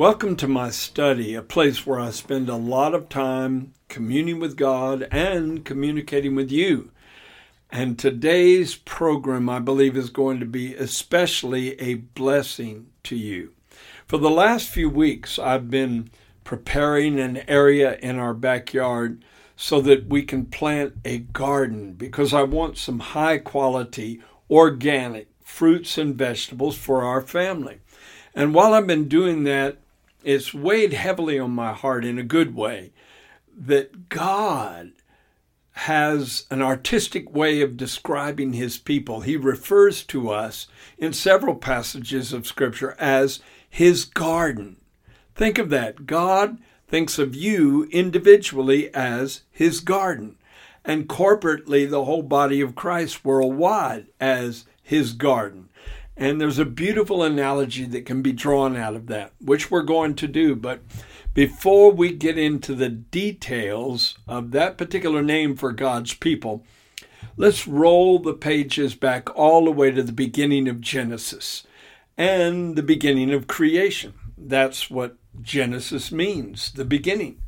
Welcome to my study, a place where I spend a lot of time communing with God and communicating with you. And today's program, I believe, is going to be especially a blessing to you. For the last few weeks, I've been preparing an area in our backyard so that we can plant a garden because I want some high quality organic fruits and vegetables for our family. And while I've been doing that, it's weighed heavily on my heart in a good way that God has an artistic way of describing his people. He refers to us in several passages of Scripture as his garden. Think of that. God thinks of you individually as his garden, and corporately, the whole body of Christ worldwide as his garden. And there's a beautiful analogy that can be drawn out of that, which we're going to do. But before we get into the details of that particular name for God's people, let's roll the pages back all the way to the beginning of Genesis and the beginning of creation. That's what Genesis means, the beginning.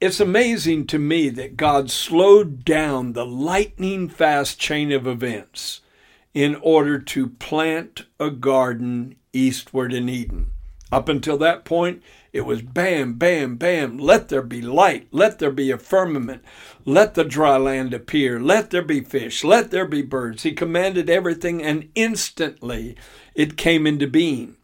It's amazing to me that God slowed down the lightning fast chain of events in order to plant a garden eastward in Eden. Up until that point, it was bam, bam, bam. Let there be light. Let there be a firmament. Let the dry land appear. Let there be fish. Let there be birds. He commanded everything, and instantly it came into being.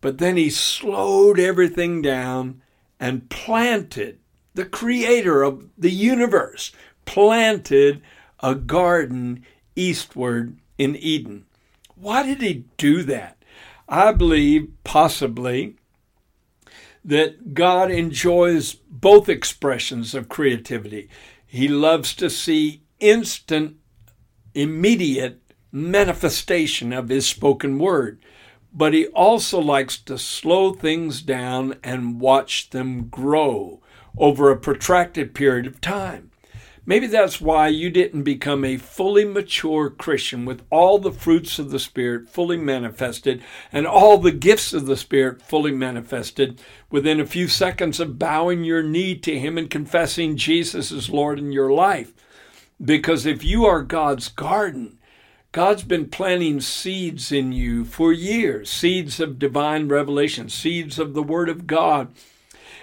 But then he slowed everything down and planted, the creator of the universe, planted a garden eastward in Eden. Why did he do that? I believe possibly that God enjoys both expressions of creativity. He loves to see instant, immediate manifestation of his spoken word, but he also likes to slow things down and watch them grow over a protracted period of time. Maybe that's why you didn't become a fully mature Christian with all the fruits of the Spirit fully manifested and all the gifts of the Spirit fully manifested within a few seconds of bowing your knee to Him and confessing Jesus as Lord in your life. Because if you are God's garden, God's been planting seeds in you for years seeds of divine revelation, seeds of the Word of God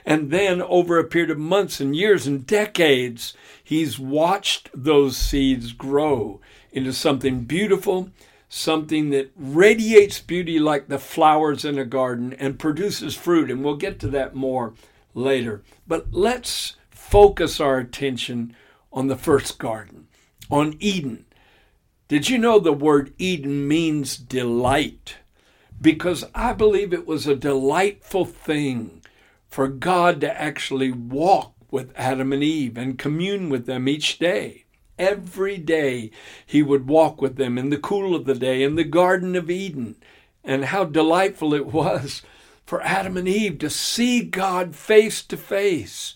and then over a period of months and years and decades, he's watched those seeds grow into something beautiful, something that radiates beauty like the flowers in a garden and produces fruit. And we'll get to that more later. But let's focus our attention on the first garden, on Eden. Did you know the word Eden means delight? Because I believe it was a delightful thing for God to actually walk with Adam and Eve and commune with them each day. Every day he would walk with them in the cool of the day in the Garden of Eden. And how delightful it was for Adam and Eve to see God face to face,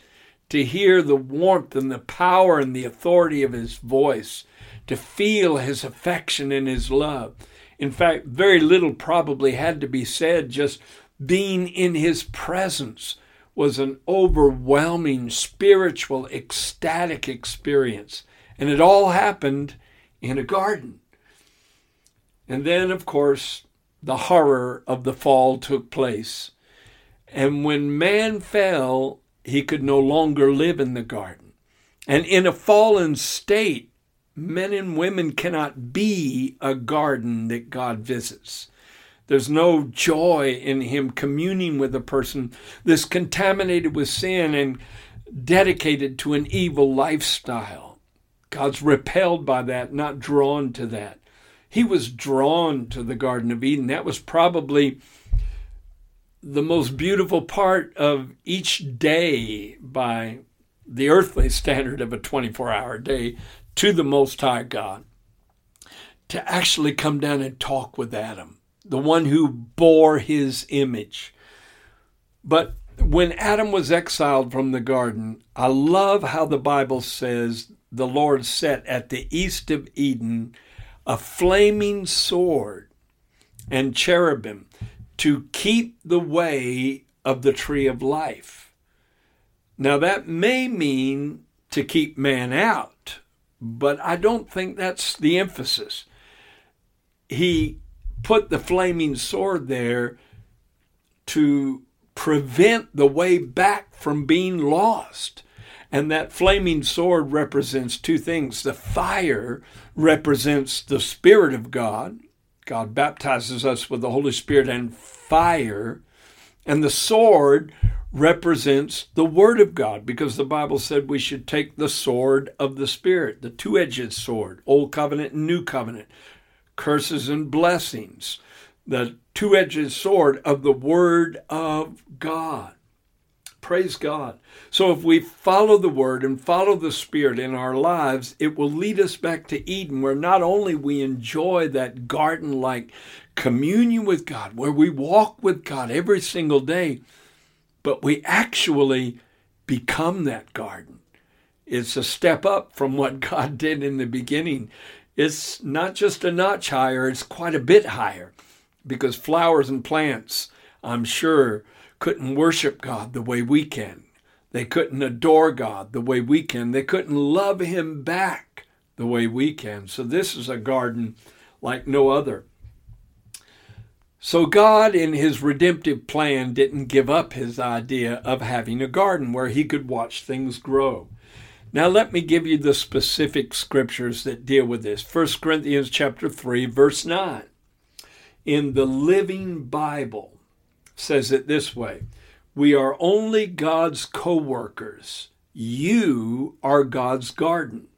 to hear the warmth and the power and the authority of his voice, to feel his affection and his love. In fact, very little probably had to be said, just being in his presence was an overwhelming spiritual, ecstatic experience. And it all happened in a garden. And then, of course, the horror of the fall took place. And when man fell, he could no longer live in the garden. And in a fallen state, men and women cannot be a garden that God visits. There's no joy in him communing with a person that's contaminated with sin and dedicated to an evil lifestyle. God's repelled by that, not drawn to that. He was drawn to the Garden of Eden. That was probably the most beautiful part of each day by the earthly standard of a 24 hour day to the Most High God to actually come down and talk with Adam, the one who bore his image. But when Adam was exiled from the garden, I love how the Bible says the Lord set at the east of Eden a flaming sword and cherubim to keep the way of the tree of life. Now, that may mean to keep man out, but I don't think that's the emphasis. He put the flaming sword there to prevent the way back from being lost. And that flaming sword represents two things. The fire represents the Spirit of God. God baptizes us with the Holy Spirit and fire. And the sword represents the Word of God because the Bible said we should take the sword of the Spirit, the two edged sword, Old Covenant and New Covenant, curses and blessings, the two edged sword of the Word of God. Praise God. So if we follow the word and follow the spirit in our lives, it will lead us back to Eden where not only we enjoy that garden-like communion with God, where we walk with God every single day, but we actually become that garden. It's a step up from what God did in the beginning. It's not just a notch higher, it's quite a bit higher because flowers and plants, I'm sure, couldn't worship God the way we can. They couldn't adore God the way we can. They couldn't love Him back the way we can. So, this is a garden like no other. So, God, in His redemptive plan, didn't give up His idea of having a garden where He could watch things grow. Now let me give you the specific scriptures that deal with this. 1 Corinthians chapter 3 verse 9. In the Living Bible, says it this way We are only God's co workers. You are God's garden,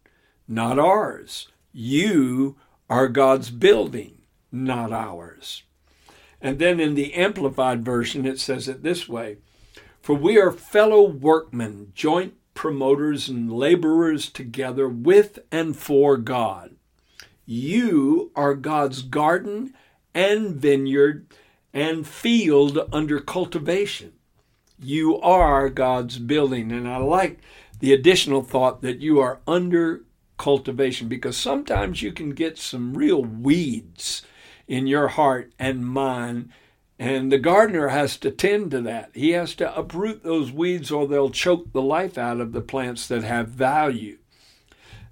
not ours. You are God's building, not ours. And then in the Amplified Version, it says it this way For we are fellow workmen, joint promoters and laborers together with and for God. You are God's garden and vineyard and field under cultivation. You are God's building. And I like the additional thought that you are under cultivation because sometimes you can get some real weeds in your heart and mind. And the gardener has to tend to that. He has to uproot those weeds or they'll choke the life out of the plants that have value.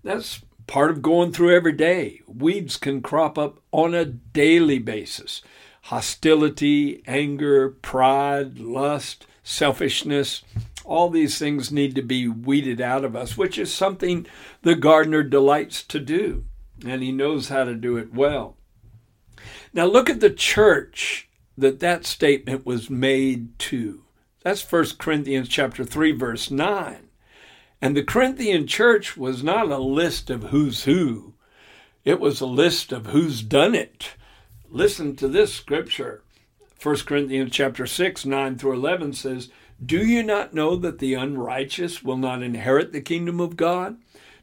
That's part of going through every day. Weeds can crop up on a daily basis hostility, anger, pride, lust, selfishness. All these things need to be weeded out of us, which is something the gardener delights to do, and he knows how to do it well. Now, look at the church that that statement was made to. That's 1 Corinthians chapter 3 verse 9. And the Corinthian church was not a list of who's who. It was a list of who's done it. Listen to this scripture. 1 Corinthians chapter 6, 9 through 11 says, Do you not know that the unrighteous will not inherit the kingdom of God?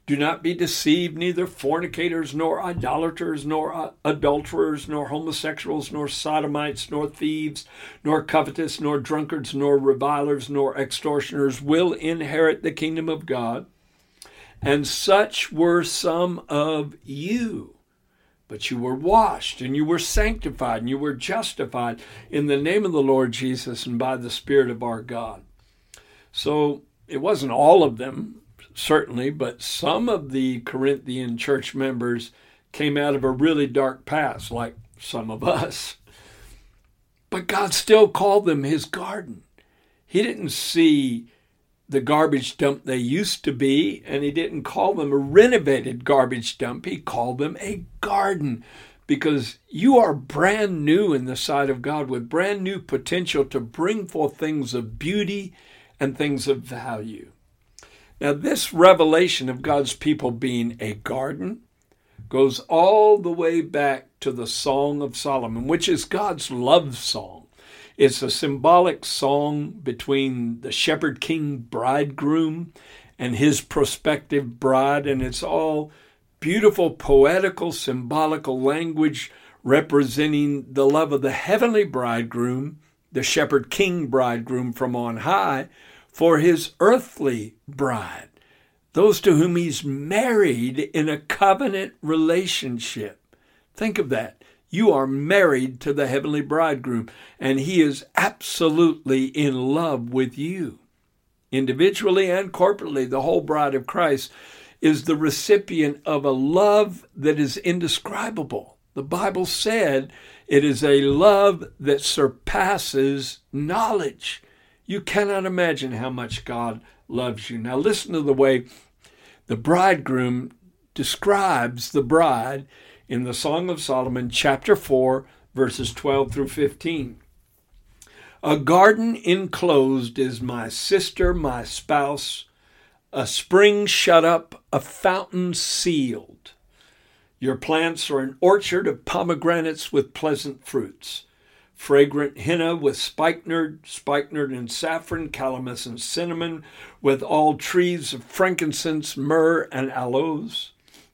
Do not be deceived, neither fornicators, nor idolaters, nor uh, adulterers, nor homosexuals, nor sodomites, nor thieves, nor covetous, nor drunkards, nor revilers, nor extortioners will inherit the kingdom of God. And such were some of you. But you were washed and you were sanctified and you were justified in the name of the Lord Jesus and by the Spirit of our God. So it wasn't all of them, certainly, but some of the Corinthian church members came out of a really dark past, like some of us. But God still called them his garden. He didn't see the garbage dump they used to be, and he didn't call them a renovated garbage dump. He called them a garden because you are brand new in the sight of God with brand new potential to bring forth things of beauty and things of value. Now, this revelation of God's people being a garden goes all the way back to the Song of Solomon, which is God's love song. It's a symbolic song between the shepherd king bridegroom and his prospective bride, and it's all beautiful, poetical, symbolical language representing the love of the heavenly bridegroom, the shepherd king bridegroom from on high, for his earthly bride, those to whom he's married in a covenant relationship. Think of that. You are married to the heavenly bridegroom, and he is absolutely in love with you. Individually and corporately, the whole bride of Christ is the recipient of a love that is indescribable. The Bible said it is a love that surpasses knowledge. You cannot imagine how much God loves you. Now, listen to the way the bridegroom describes the bride in the Song of Solomon, chapter 4, verses 12 through 15. A garden enclosed is my sister, my spouse, a spring shut up, a fountain sealed. Your plants are an orchard of pomegranates with pleasant fruits, fragrant henna with spikenard, spikenard and saffron, calamus and cinnamon, with all trees of frankincense, myrrh, and aloes,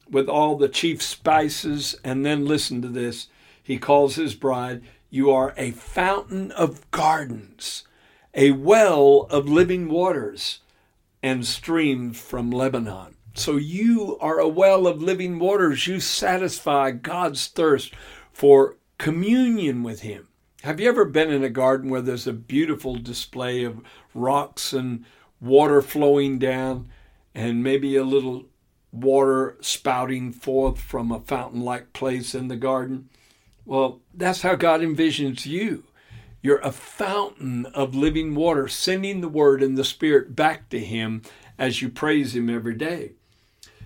with all the chief spices. And then listen to this. He calls his bride, You are a fountain of gardens, a well of living waters and streams from Lebanon. So you are a well of living waters. You satisfy God's thirst for communion with Him. Have you ever been in a garden where there's a beautiful display of rocks and water flowing down and maybe a little water spouting forth from a fountain like place in the garden? Well, that's how God envisions you. You're a fountain of living water, sending the word and the spirit back to him as you praise him every day.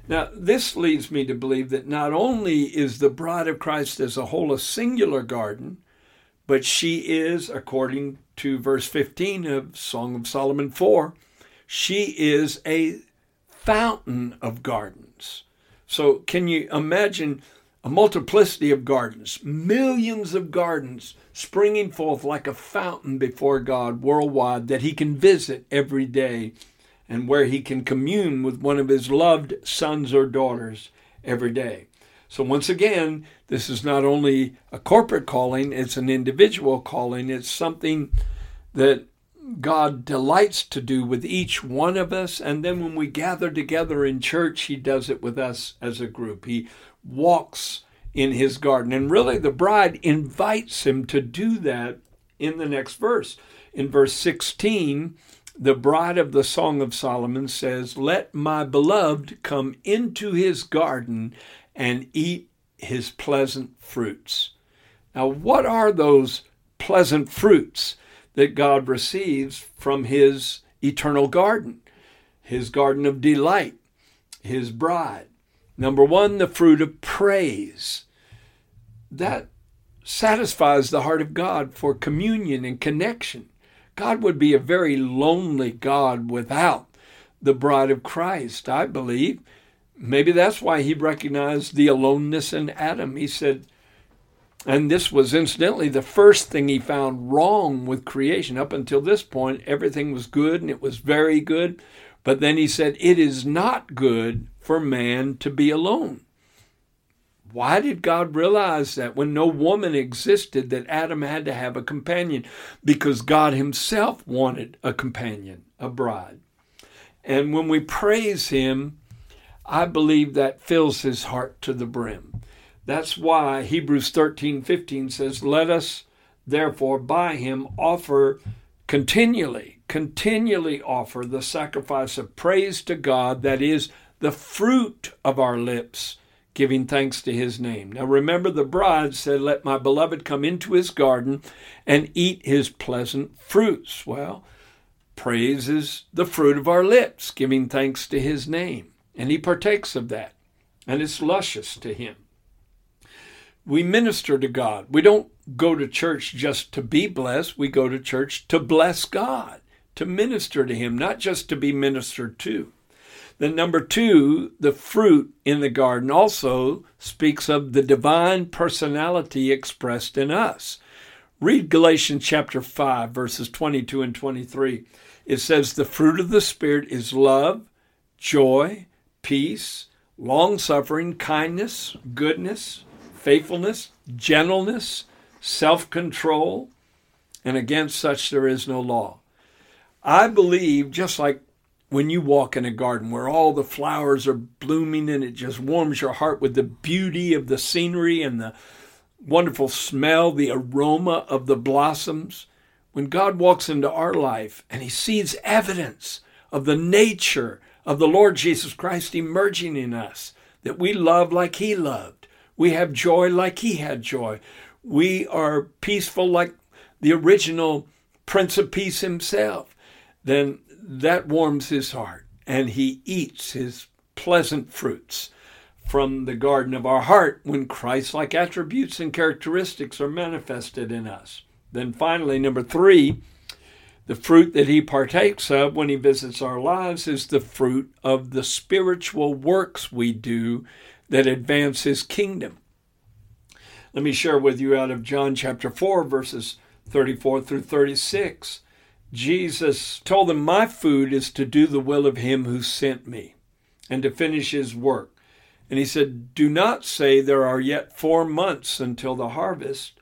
Now, this leads me to believe that not only is the bride of Christ as a whole a singular garden, but she is, according to verse 15 of Song of Solomon 4, she is a fountain of gardens. So, can you imagine a multiplicity of gardens, millions of gardens springing forth like a fountain before God worldwide that he can visit every day and where he can commune with one of his loved sons or daughters every day. So, once again, this is not only a corporate calling, it's an individual calling. It's something that God delights to do with each one of us. And then when we gather together in church, He does it with us as a group. He walks in His garden. And really, the bride invites Him to do that in the next verse. In verse 16, the bride of the Song of Solomon says, Let my beloved come into his garden and eat his pleasant fruits. Now, what are those pleasant fruits that God receives from his eternal garden, his garden of delight, his bride? Number one, the fruit of praise. That satisfies the heart of God for communion and connection. God would be a very lonely God without the bride of Christ, I believe. Maybe that's why he recognized the aloneness in Adam. He said, and this was incidentally the first thing he found wrong with creation. Up until this point, everything was good and it was very good. But then he said, It is not good for man to be alone. Why did God realize that when no woman existed that Adam had to have a companion? Because God himself wanted a companion, a bride. And when we praise him, I believe that fills his heart to the brim. That's why Hebrews 13, 15 says, Let us therefore by him offer continually, continually offer the sacrifice of praise to God that is the fruit of our lips giving thanks to his name. Now remember, the bride said, Let my beloved come into his garden and eat his pleasant fruits. Well, praise is the fruit of our lips, giving thanks to his name. And he partakes of that, and it's luscious to him. We minister to God. We don't go to church just to be blessed, we go to church to bless God, to minister to him, not just to be ministered to. Then, number two, the fruit in the garden also speaks of the divine personality expressed in us. Read Galatians chapter 5, verses 22 and 23. It says, The fruit of the Spirit is love, joy, peace, long suffering, kindness, goodness, faithfulness, gentleness, self control, and against such there is no law. I believe, just like when you walk in a garden where all the flowers are blooming and it just warms your heart with the beauty of the scenery and the wonderful smell, the aroma of the blossoms. When God walks into our life and he sees evidence of the nature of the Lord Jesus Christ emerging in us, that we love like he loved, we have joy like he had joy, we are peaceful like the original Prince of Peace himself, then that warms his heart and he eats his pleasant fruits from the garden of our heart when Christ like attributes and characteristics are manifested in us. Then finally, number three, the fruit that he partakes of when he visits our lives is the fruit of the spiritual works we do that advance his kingdom. Let me share with you out of John chapter 4, verses 34 through 36. Jesus told them, My food is to do the will of him who sent me and to finish his work. And he said, Do not say there are yet four months until the harvest.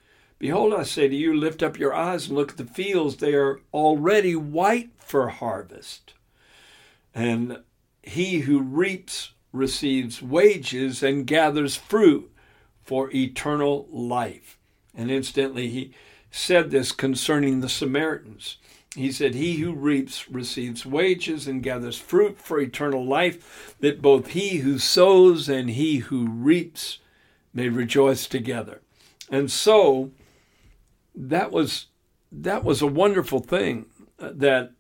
Behold, I say to you, lift up your eyes and look at the fields. They are already white for harvest. And he who reaps receives wages and gathers fruit for eternal life. And instantly he said this concerning the Samaritans. He said, He who reaps receives wages and gathers fruit for eternal life, that both he who sows and he who reaps may rejoice together. And so that was that was a wonderful thing uh, that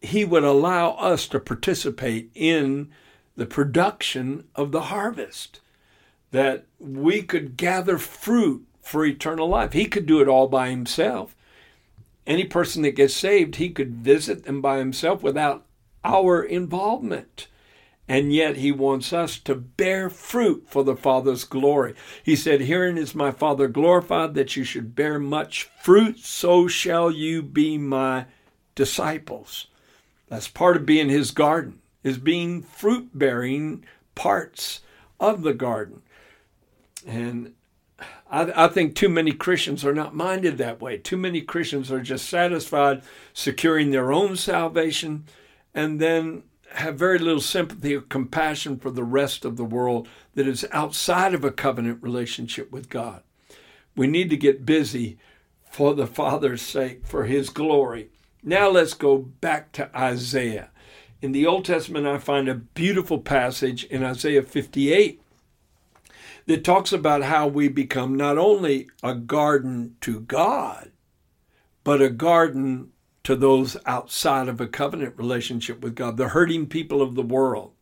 he would allow us to participate in the production of the harvest, that we could gather fruit for eternal life. He could do it all by himself any person that gets saved, he could visit them by himself without our involvement. And yet he wants us to bear fruit for the Father's glory. He said, Herein is my Father glorified, that you should bear much fruit, so shall you be my disciples. That's part of being his garden, is being fruit bearing parts of the garden. And I, I think too many Christians are not minded that way. Too many Christians are just satisfied securing their own salvation and then have very little sympathy or compassion for the rest of the world that is outside of a covenant relationship with God. We need to get busy for the Father's sake, for His glory. Now let's go back to Isaiah. In the Old Testament, I find a beautiful passage in Isaiah 58 that talks about how we become not only a garden to God, but a garden to those outside of a covenant relationship with God, the hurting people of the world.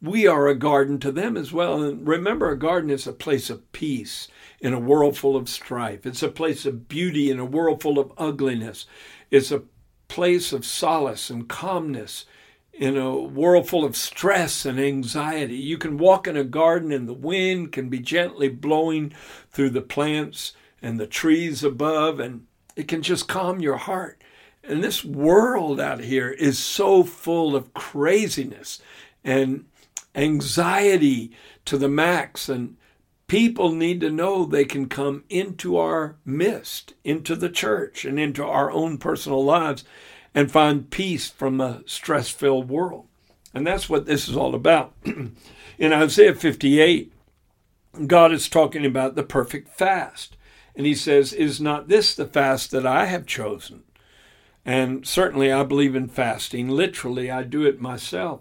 We are a garden to them as well. And remember, a garden is a place of peace in a world full of strife. It's a place of beauty in a world full of ugliness. It's a place of solace and calmness in a world full of stress and anxiety. You can walk in a garden and the wind can be gently blowing through the plants and the trees above, and it can just calm your heart. And this world out here is so full of craziness and anxiety to the max. And people need to know they can come into our midst, into the church, and into our own personal lives and find peace from a stress filled world. And that's what this is all about. In Isaiah 58, God is talking about the perfect fast. And he says, Is not this the fast that I have chosen? And certainly I believe in fasting. Literally, I do it myself.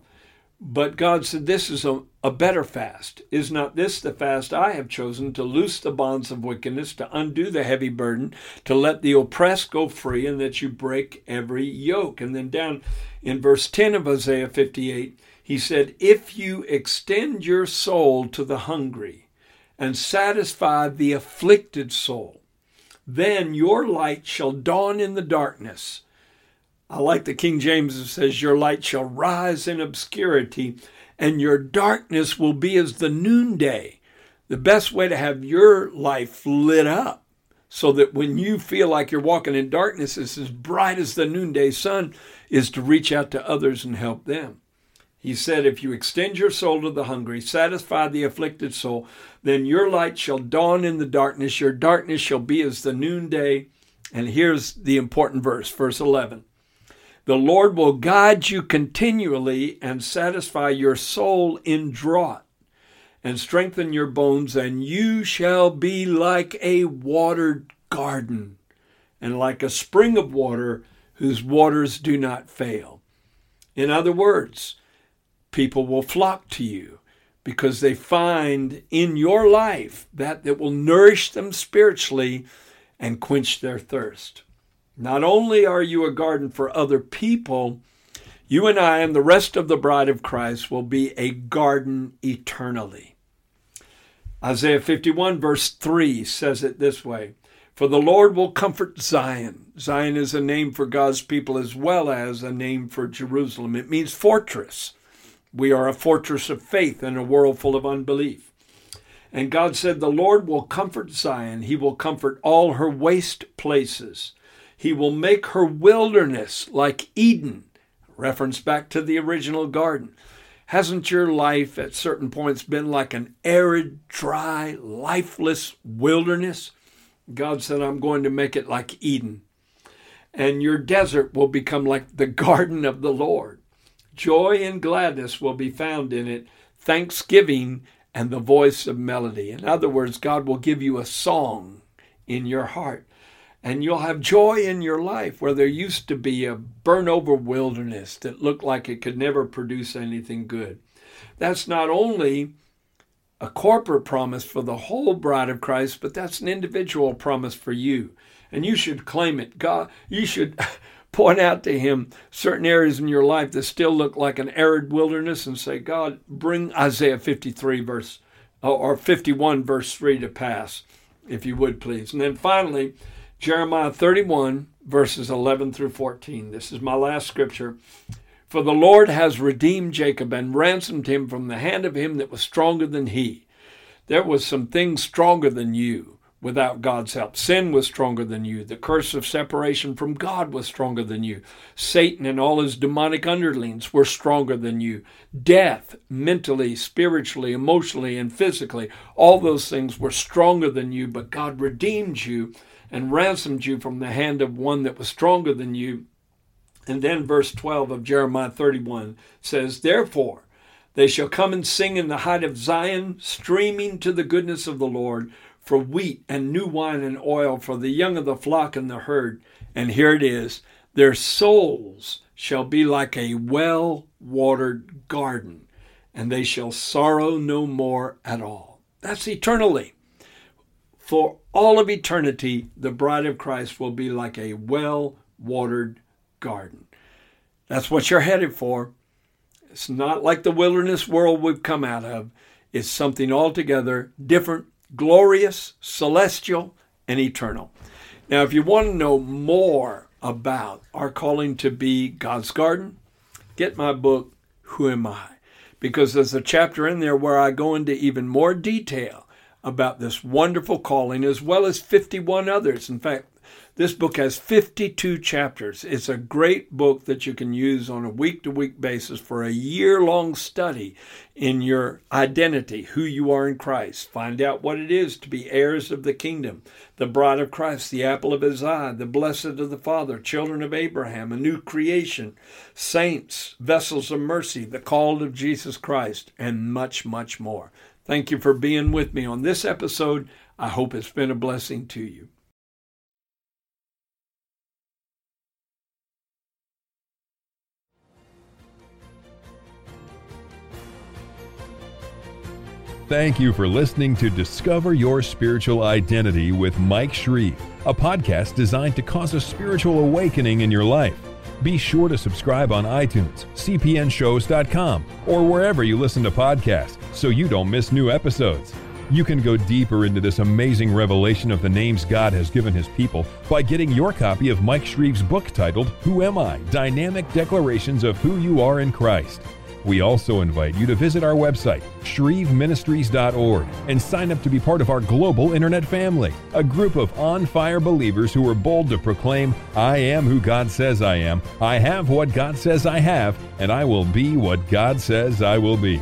But God said, This is a, a better fast. Is not this the fast I have chosen to loose the bonds of wickedness, to undo the heavy burden, to let the oppressed go free, and that you break every yoke? And then down in verse 10 of Isaiah 58, he said, If you extend your soul to the hungry and satisfy the afflicted soul, then your light shall dawn in the darkness I like the King James says, Your light shall rise in obscurity, and your darkness will be as the noonday. The best way to have your life lit up so that when you feel like you're walking in darkness, it's as bright as the noonday sun, is to reach out to others and help them. He said, If you extend your soul to the hungry, satisfy the afflicted soul, then your light shall dawn in the darkness, your darkness shall be as the noonday. And here's the important verse, verse 11. The Lord will guide you continually and satisfy your soul in drought and strengthen your bones, and you shall be like a watered garden and like a spring of water whose waters do not fail. In other words, people will flock to you because they find in your life that that will nourish them spiritually and quench their thirst. Not only are you a garden for other people, you and I and the rest of the bride of Christ will be a garden eternally. Isaiah 51, verse 3 says it this way For the Lord will comfort Zion. Zion is a name for God's people as well as a name for Jerusalem. It means fortress. We are a fortress of faith in a world full of unbelief. And God said, The Lord will comfort Zion. He will comfort all her waste places. He will make her wilderness like Eden. Reference back to the original garden. Hasn't your life at certain points been like an arid, dry, lifeless wilderness? God said, I'm going to make it like Eden. And your desert will become like the garden of the Lord. Joy and gladness will be found in it, thanksgiving and the voice of melody. In other words, God will give you a song in your heart and you'll have joy in your life where there used to be a burn over wilderness that looked like it could never produce anything good. That's not only a corporate promise for the whole bride of Christ, but that's an individual promise for you. And you should claim it. God, you should point out to him certain areas in your life that still look like an arid wilderness and say, God, bring Isaiah 53 verse or 51 verse 3 to pass, if you would please. And then finally, Jeremiah 31, verses 11 through 14. This is my last scripture. For the Lord has redeemed Jacob and ransomed him from the hand of him that was stronger than he. There was some things stronger than you without God's help. Sin was stronger than you. The curse of separation from God was stronger than you. Satan and all his demonic underlings were stronger than you. Death, mentally, spiritually, emotionally, and physically, all those things were stronger than you, but God redeemed you and ransomed you from the hand of one that was stronger than you. And then verse 12 of Jeremiah 31 says, Therefore, they shall come and sing in the height of Zion, streaming to the goodness of the Lord, for wheat and new wine and oil, for the young of the flock and the herd. And here it is their souls shall be like a well watered garden, and they shall sorrow no more at all. That's eternally. For all of eternity, the bride of Christ will be like a well watered garden. That's what you're headed for. It's not like the wilderness world we've come out of. It's something altogether different, glorious, celestial, and eternal. Now, if you want to know more about our calling to be God's garden, get my book, Who Am I? Because there's a chapter in there where I go into even more detail about this wonderful calling, as well as 51 others. In fact, this book has 52 chapters. It's a great book that you can use on a week to week basis for a year long study in your identity, who you are in Christ. Find out what it is to be heirs of the kingdom, the bride of Christ, the apple of his eye, the blessed of the Father, children of Abraham, a new creation, saints, vessels of mercy, the called of Jesus Christ, and much, much more. Thank you for being with me on this episode. I hope it's been a blessing to you. Thank you for listening to Discover Your Spiritual Identity with Mike Shreve, a podcast designed to cause a spiritual awakening in your life. Be sure to subscribe on iTunes, cpnshows.com, or wherever you listen to podcasts so you don't miss new episodes. You can go deeper into this amazing revelation of the names God has given His people by getting your copy of Mike Shreve's book titled Who Am I? Dynamic Declarations of Who You Are in Christ. We also invite you to visit our website, shreveministries.org, and sign up to be part of our global internet family, a group of on fire believers who are bold to proclaim, I am who God says I am, I have what God says I have, and I will be what God says I will be.